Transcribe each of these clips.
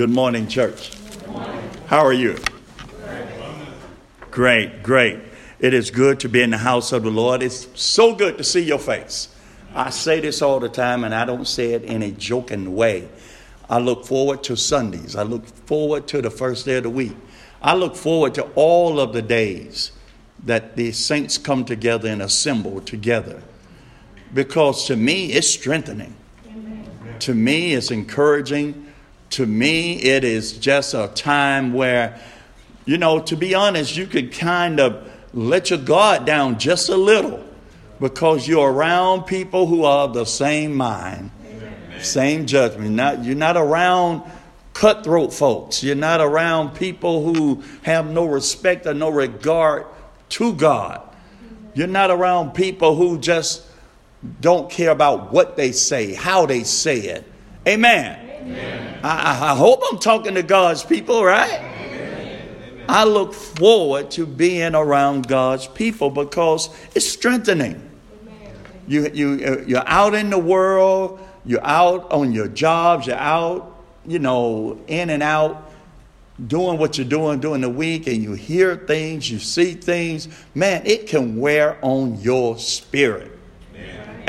Good morning, church. How are you? Great, great. It is good to be in the house of the Lord. It's so good to see your face. I say this all the time, and I don't say it in a joking way. I look forward to Sundays. I look forward to the first day of the week. I look forward to all of the days that the saints come together and assemble together. Because to me, it's strengthening. To me, it's encouraging. To me, it is just a time where, you know, to be honest, you could kind of let your guard down just a little because you're around people who are of the same mind, Amen. same judgment. Not, you're not around cutthroat folks. You're not around people who have no respect or no regard to God. You're not around people who just don't care about what they say, how they say it. Amen. Amen. I, I, hope I'm talking to God's people, right? Amen. I look forward to being around God's people because it's strengthening. You, you, uh, you're out in the world, you're out on your jobs, you're out, you know, in and out, doing what you're doing during the week, and you hear things, you see things. Man, it can wear on your spirit.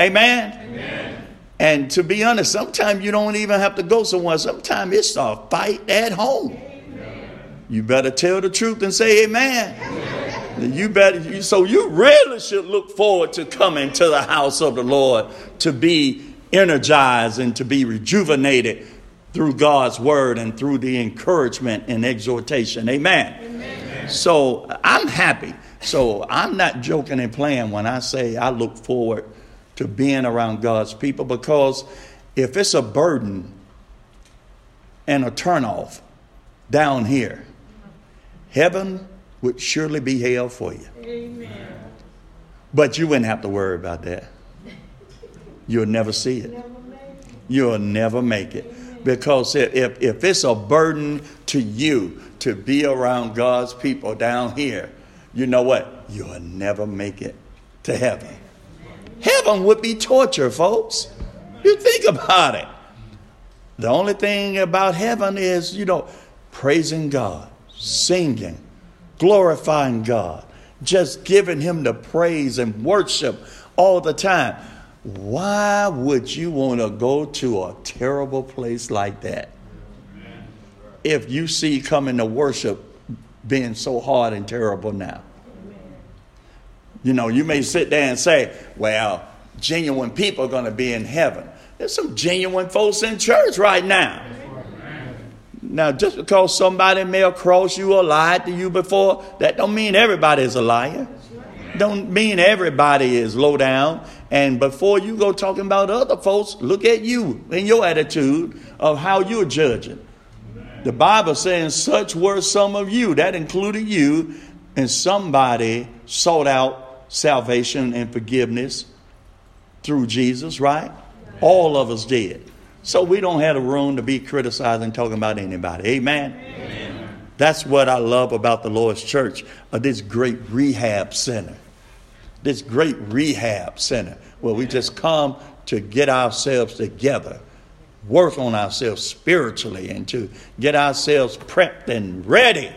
Amen. Amen. And to be honest, sometimes you don't even have to go somewhere. Sometimes it's a fight at home. You better tell the truth and say amen. amen. You better so you really should look forward to coming to the house of the Lord to be energized and to be rejuvenated through God's word and through the encouragement and exhortation. Amen. Amen. So I'm happy. So I'm not joking and playing when I say I look forward to being around God's people because if it's a burden and a turnoff down here, heaven would surely be hell for you. Amen. But you wouldn't have to worry about that. You'll never see it. You'll never make it. Because if, if it's a burden to you to be around God's people down here, you know what? You'll never make it to heaven. Heaven would be torture, folks. You think about it. The only thing about heaven is, you know, praising God, singing, glorifying God, just giving Him the praise and worship all the time. Why would you want to go to a terrible place like that? If you see coming to worship being so hard and terrible now. You know, you may sit there and say, well, genuine people are going to be in heaven. There's some genuine folks in church right now. Now, just because somebody may have crossed you or lied to you before, that don't mean everybody is a liar. Don't mean everybody is low down. And before you go talking about other folks, look at you and your attitude of how you're judging. The Bible saying such were some of you, that included you, and somebody sought out salvation and forgiveness through Jesus, right? All of us did. So we don't have a room to be criticizing, talking about anybody. Amen? Amen. That's what I love about the Lord's church, uh, this great rehab center. This great rehab center where we just come to get ourselves together, work on ourselves spiritually, and to get ourselves prepped and ready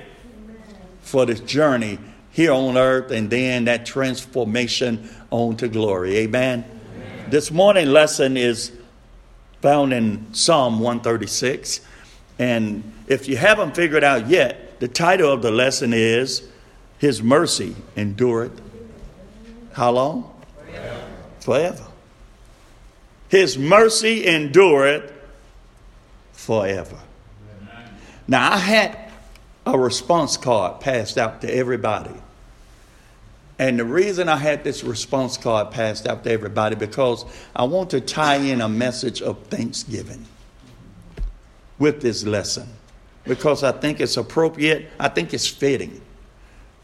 for this journey here on earth and then that transformation on to glory. Amen. This morning lesson is found in Psalm 136. And if you haven't figured out yet, the title of the lesson is His Mercy Endureth. How long? Forever. forever. His mercy endureth forever. Now, I had a response card passed out to everybody and the reason I had this response card passed out to everybody because I want to tie in a message of thanksgiving with this lesson because I think it's appropriate, I think it's fitting.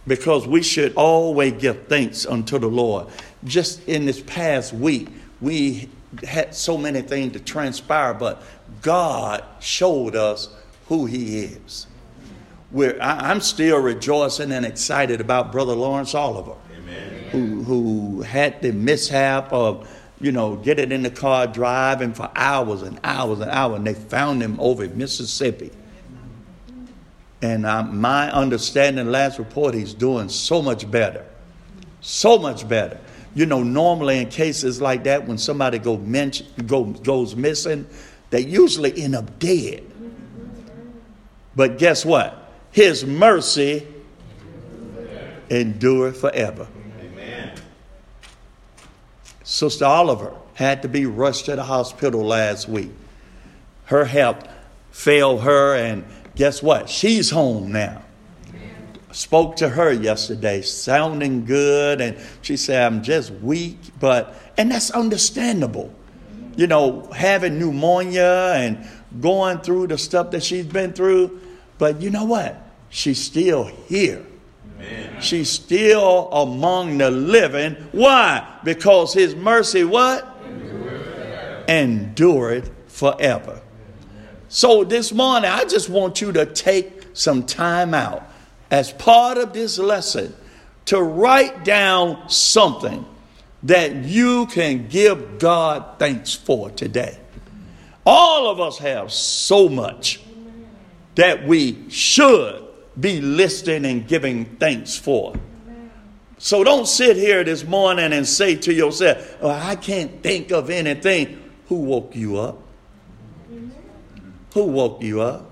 Because we should always give thanks unto the Lord. Just in this past week, we had so many things to transpire, but God showed us who He is. We're, I, am still rejoicing and excited about Brother Lawrence Oliver who, who had the mishap of, you know, getting in the car driving for hours and hours and hours, and they found him over in Mississippi, And uh, my understanding, last report, he's doing so much better. So much better. You know, normally in cases like that, when somebody go mention, go, goes missing, they usually end up dead. But guess what? His mercy endure forever. Amen. Sister Oliver had to be rushed to the hospital last week. Her health failed her, and guess what? She's home now. Spoke to her yesterday, sounding good, and she said, I'm just weak, but, and that's understandable. You know, having pneumonia and going through the stuff that she's been through, but you know what? She's still here. Amen. She's still among the living. Why? Because his mercy what? Endure forever. So this morning, I just want you to take some time out as part of this lesson to write down something that you can give God thanks for today. All of us have so much that we should be listening and giving thanks for. So don't sit here this morning and say to yourself, oh, I can't think of anything. Who woke you up? Who woke you up?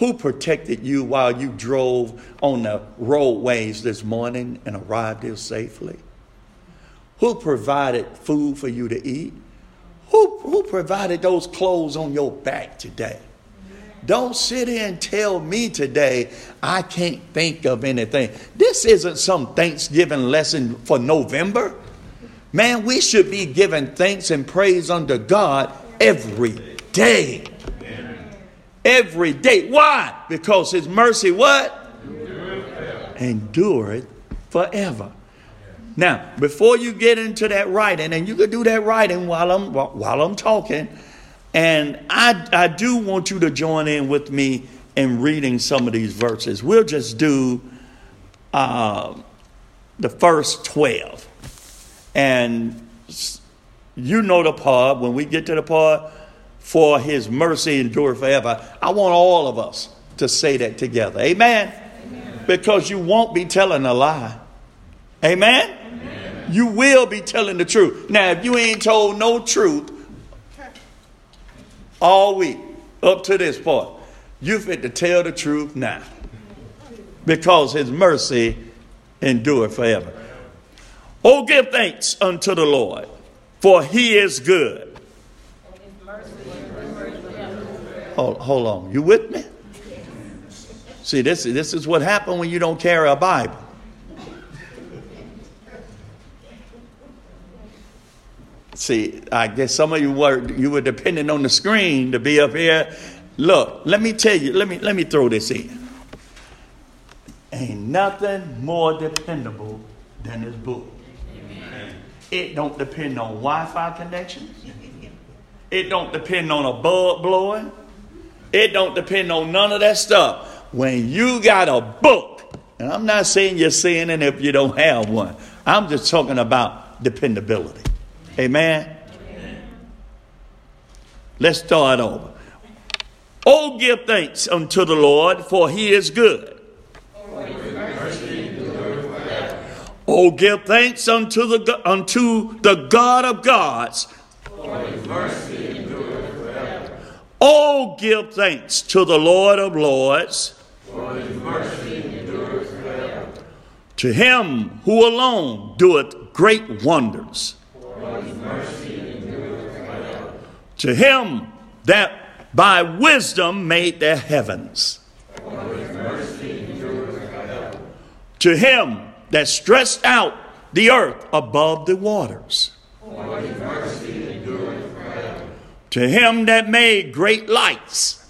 Who protected you while you drove on the roadways this morning and arrived here safely? Who provided food for you to eat? Who, who provided those clothes on your back today? Don't sit here and tell me today I can't think of anything. This isn't some Thanksgiving lesson for November. Man, we should be giving thanks and praise unto God every day. Every day. Why? Because his mercy what? Endure it forever. Now, before you get into that writing, and you can do that writing while I'm while I'm talking, and I, I do want you to join in with me in reading some of these verses. We'll just do uh, the first 12. And you know the part, when we get to the part, for his mercy endure forever. I want all of us to say that together. Amen? Amen. Because you won't be telling a lie. Amen? Amen? You will be telling the truth. Now, if you ain't told no truth, all week up to this point. You fit to tell the truth now. Because his mercy endure forever. Oh, give thanks unto the Lord, for he is good. Hold, hold on. You with me? See, this, this is what happens when you don't carry a Bible. See, I guess some of you were you were depending on the screen to be up here. Look, let me tell you, let me let me throw this in. Ain't nothing more dependable than this book. Amen. It don't depend on Wi-Fi connections. It don't depend on a bulb blowing. It don't depend on none of that stuff. When you got a book, and I'm not saying you're saying it if you don't have one. I'm just talking about dependability. Amen? Amen. Let's start over. Oh, give thanks unto the Lord, for he is good. Oh, give thanks unto the, unto the God of gods. Oh, give thanks to the Lord of lords. To him who alone doeth great wonders. To him that by wisdom made the heavens. To him that stretched out the earth above the waters. To him that made great lights.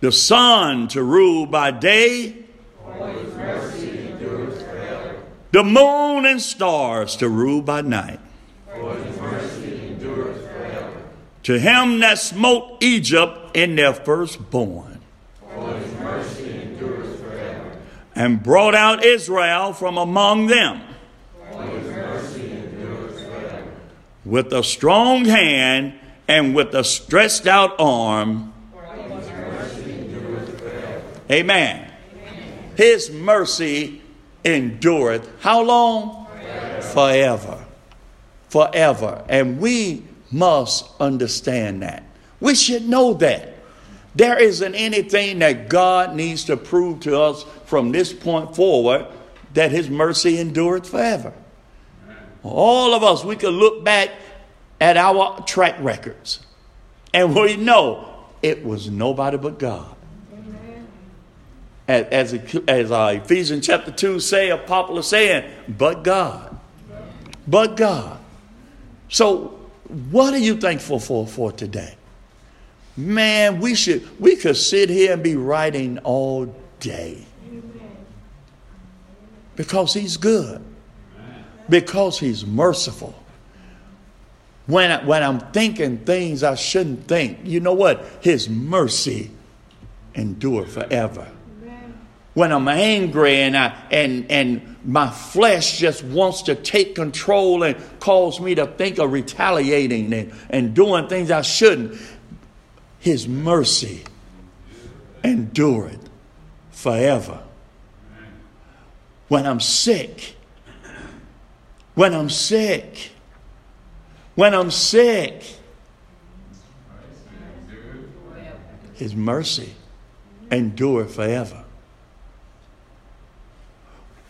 The sun to rule by day the moon and stars to rule by night. To him that smote Egypt in their firstborn. And brought out Israel from among them. With a strong hand and with a stretched out arm. Amen. His mercy endureth. How long? Forever. Forever. And we must understand that. We should know that. There isn't anything that God needs to prove to us from this point forward that His mercy endureth forever. All of us, we could look back at our track records and we know it was nobody but God. As, as, as uh, Ephesians chapter 2 say, a popular saying, but God. But God. So, what are you thankful for for today? Man, we should we could sit here and be writing all day. Because he's good. Because he's merciful. When, I, when I'm thinking things I shouldn't think, you know what? His mercy endure forever. When I'm angry and, I, and, and my flesh just wants to take control and cause me to think of retaliating and, and doing things I shouldn't, His mercy endureth forever. When I'm sick, when I'm sick, when I'm sick. His mercy endure forever.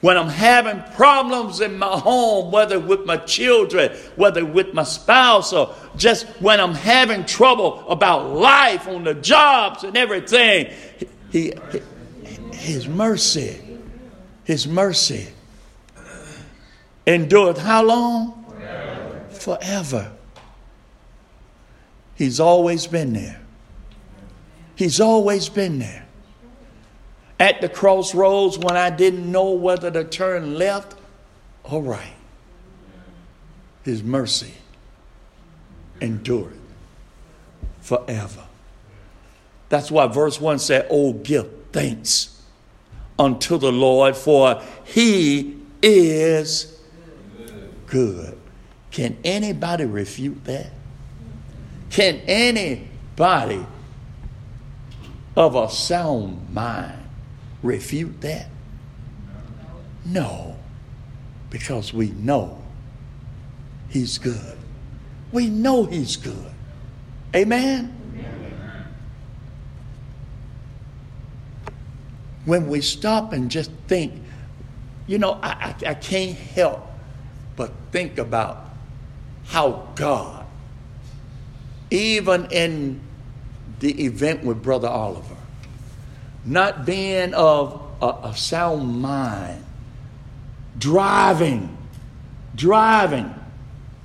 When I'm having problems in my home, whether with my children, whether with my spouse, or just when I'm having trouble about life on the jobs and everything, he, he his mercy, his mercy endureth how long? forever. He's always been there. He's always been there. At the crossroads when I didn't know whether to turn left or right, His mercy endured forever. That's why verse 1 said, Oh, give thanks unto the Lord, for He is good. Can anybody refute that? Can anybody of a sound mind refute that? No, because we know He's good. We know He's good. Amen? When we stop and just think, you know, I, I, I can't help but think about how God, even in the event with Brother Oliver, not being of a, a sound mind, driving, driving.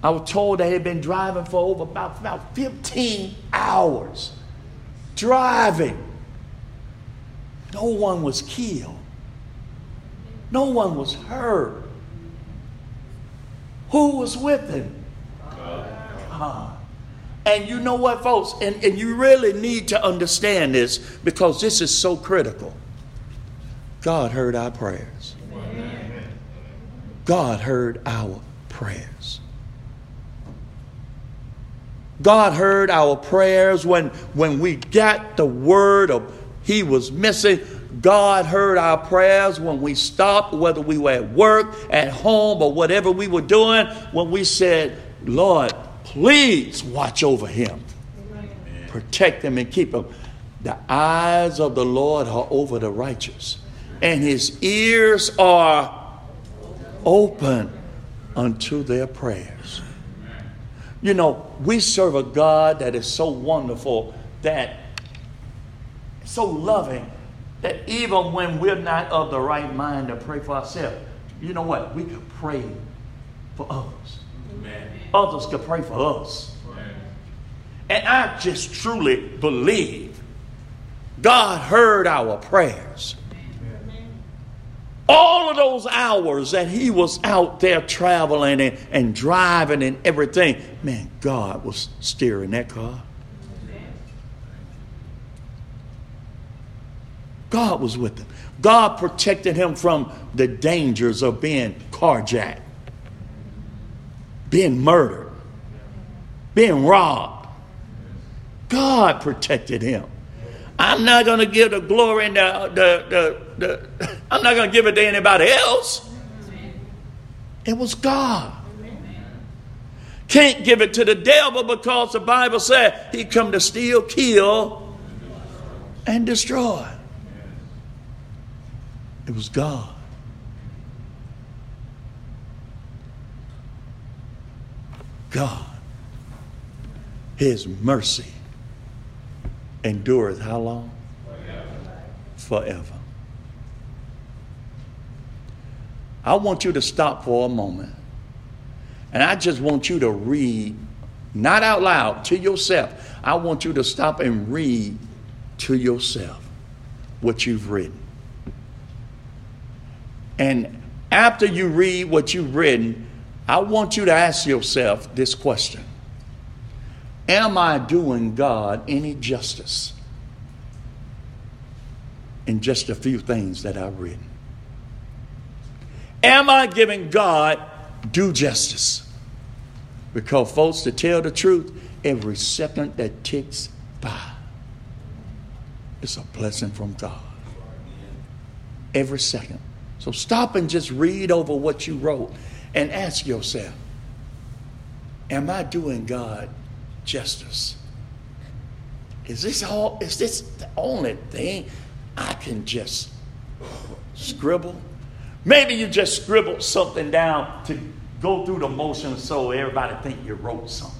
I was told they had been driving for over about, about 15 hours. Driving. No one was killed. No one was hurt. Who was with him? God. And you know what, folks? And, and you really need to understand this because this is so critical. God heard our prayers. God heard our prayers. God heard our prayers when, when we got the word of He was missing. God heard our prayers when we stopped, whether we were at work, at home, or whatever we were doing, when we said, Lord, Please watch over him, protect him, and keep him. The eyes of the Lord are over the righteous, and his ears are open unto their prayers. You know, we serve a God that is so wonderful, that so loving, that even when we're not of the right mind to pray for ourselves, you know what? We can pray for others. Others could pray for us. And I just truly believe God heard our prayers. All of those hours that he was out there traveling and, and driving and everything, man, God was steering that car. God was with him. God protected him from the dangers of being carjacked being murdered, being robbed. God protected him. I'm not going to give the glory and the, the, the, the I'm not going to give it to anybody else. It was God. Can't give it to the devil because the Bible said he come to steal, kill, and destroy. It was God. God. His mercy endureth how long? Forever. I want you to stop for a moment. And I just want you to read, not out loud, to yourself. I want you to stop and read to yourself what you've written. And after you read what you've written, I want you to ask yourself this question Am I doing God any justice in just a few things that I've written? Am I giving God due justice? Because, folks, to tell the truth, every second that ticks by is a blessing from God. Every second. So stop and just read over what you wrote and ask yourself Am I doing God justice? Is this all is this the only thing I can just scribble? Maybe you just scribbled something down to go through the motions so everybody think you wrote something.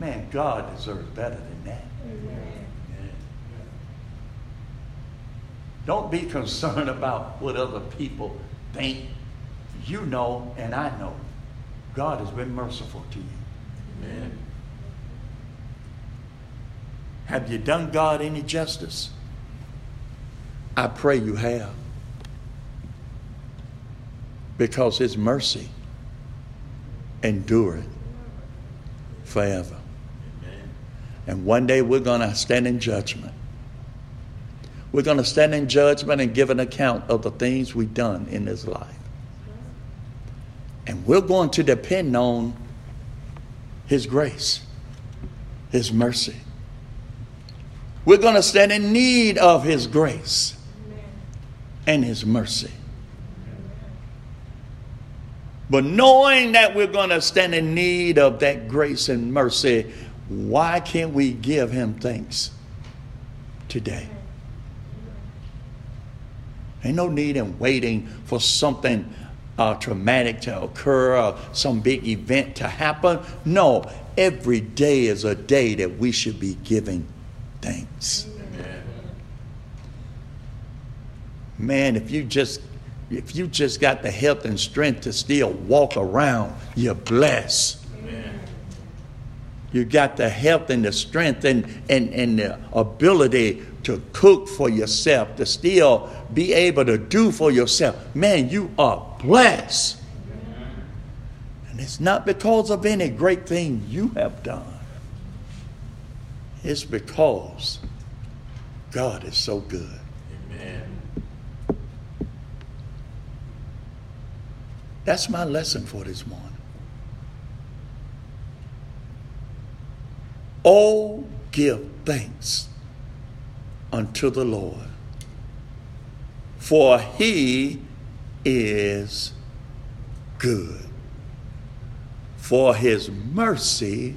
Man, God deserves better than that. Don't be concerned about what other people think. You know, and I know, God has been merciful to you. Amen. Have you done God any justice? I pray you have. Because His mercy endureth forever. Amen. And one day we're going to stand in judgment. We're going to stand in judgment and give an account of the things we've done in this life. And we're going to depend on His grace, His mercy. We're going to stand in need of His grace and His mercy. But knowing that we're going to stand in need of that grace and mercy, why can't we give Him thanks today? Ain't no need in waiting for something uh, traumatic to occur or some big event to happen. No, every day is a day that we should be giving thanks. Amen. Man, if you just if you just got the health and strength to still walk around, you're blessed. Amen. You got the health and the strength and, and, and the ability to cook for yourself, to still be able to do for yourself, man, you are blessed. And it's not because of any great thing you have done, it's because God is so good. Amen. That's my lesson for this morning. Oh, give thanks unto the Lord. For he is good. For his mercy,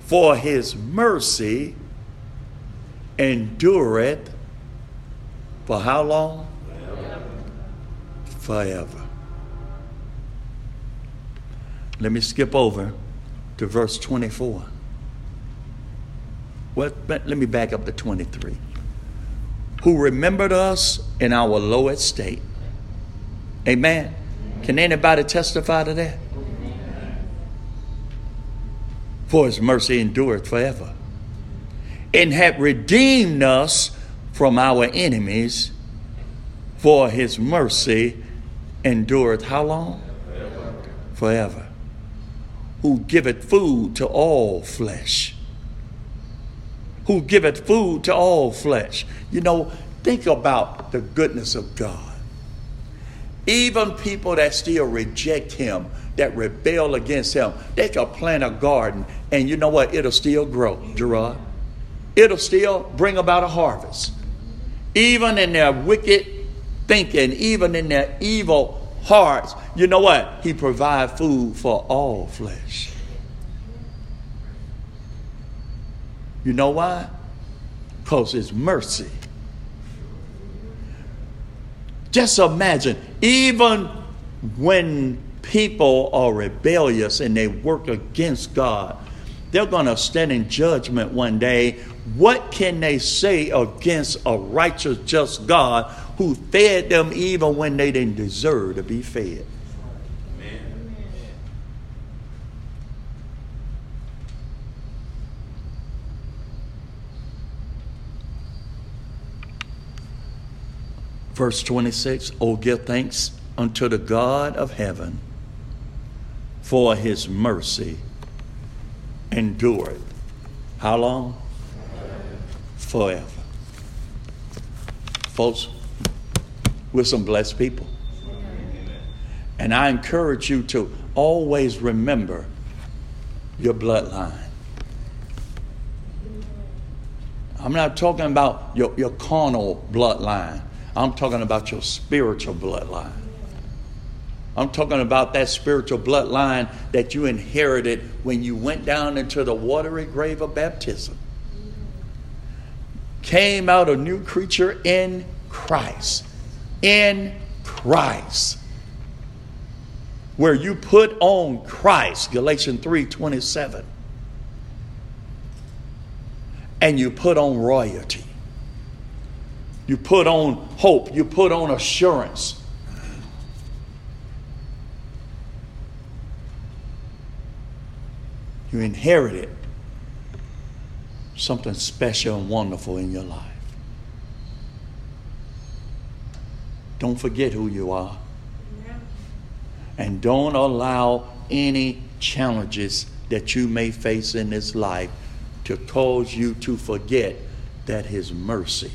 for his mercy endureth for how long? Forever. Forever. Let me skip over to verse 24. Well, let me back up to 23. Who remembered us in our low estate. Amen. Can anybody testify to that? For his mercy endureth forever. And hath redeemed us from our enemies, for his mercy endureth how long? Forever. Who giveth food to all flesh who giveth food to all flesh. You know, think about the goodness of God. Even people that still reject him, that rebel against him, they can plant a garden and you know what? It'll still grow, Gerard. it'll still bring about a harvest. Even in their wicked thinking, even in their evil hearts, you know what? He provides food for all flesh. You know why? Because it's mercy. Just imagine, even when people are rebellious and they work against God, they're going to stand in judgment one day. What can they say against a righteous, just God who fed them even when they didn't deserve to be fed? Verse 26 Oh, give thanks unto the God of heaven for his mercy endured. How long? Forever. Folks, we're some blessed people. And I encourage you to always remember your bloodline. I'm not talking about your, your carnal bloodline. I'm talking about your spiritual bloodline. I'm talking about that spiritual bloodline that you inherited when you went down into the watery grave of baptism. Came out a new creature in Christ. In Christ. Where you put on Christ, Galatians 3 27. And you put on royalty. You put on hope. You put on assurance. You inherited something special and wonderful in your life. Don't forget who you are. And don't allow any challenges that you may face in this life to cause you to forget that His mercy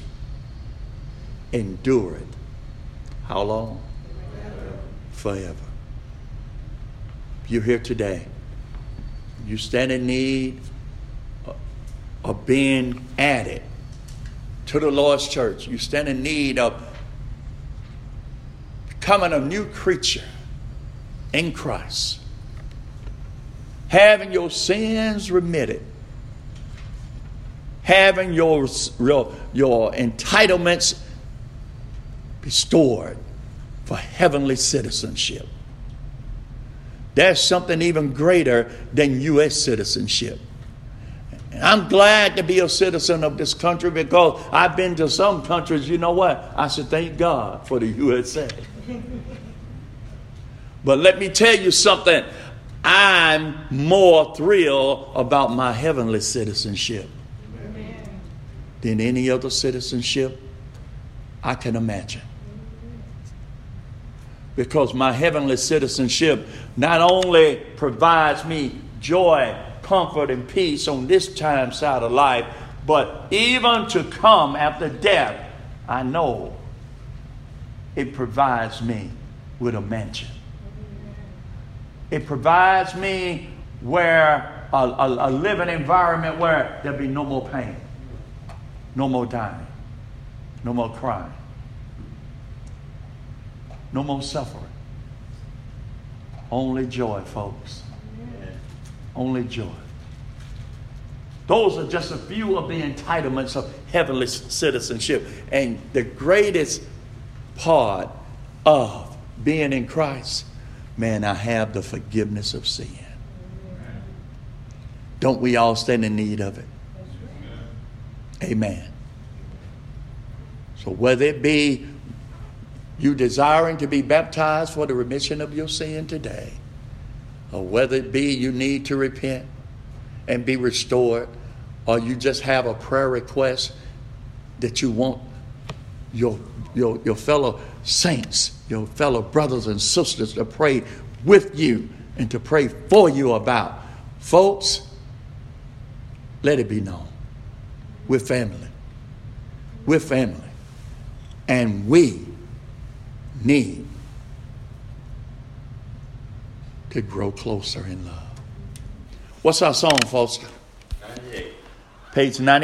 endureth. How long? Forever. You're here today. You stand in need of being added to the Lord's church. You stand in need of becoming a new creature in Christ, having your sins remitted, having your, your, your entitlements restored for heavenly citizenship. There's something even greater than U.S. citizenship. I'm glad to be a citizen of this country because I've been to some countries, you know what? I should thank God for the USA. but let me tell you something. I'm more thrilled about my heavenly citizenship than any other citizenship I can imagine because my heavenly citizenship not only provides me joy, comfort, and peace on this time side of life, but even to come after death, I know it provides me with a mansion. It provides me where a, a, a living environment where there'll be no more pain, no more dying, no more crying no more suffering. Only joy, folks. Only joy. Those are just a few of the entitlements of heavenly citizenship. And the greatest part of being in Christ, man, I have the forgiveness of sin. Don't we all stand in need of it? Amen. So whether it be you desiring to be baptized for the remission of your sin today, or whether it be you need to repent and be restored, or you just have a prayer request that you want your, your, your fellow saints, your fellow brothers and sisters to pray with you and to pray for you about. Folks, let it be known. We're family. We're family. And we need to grow closer in love. What's our song, Foster? 98. Page 90.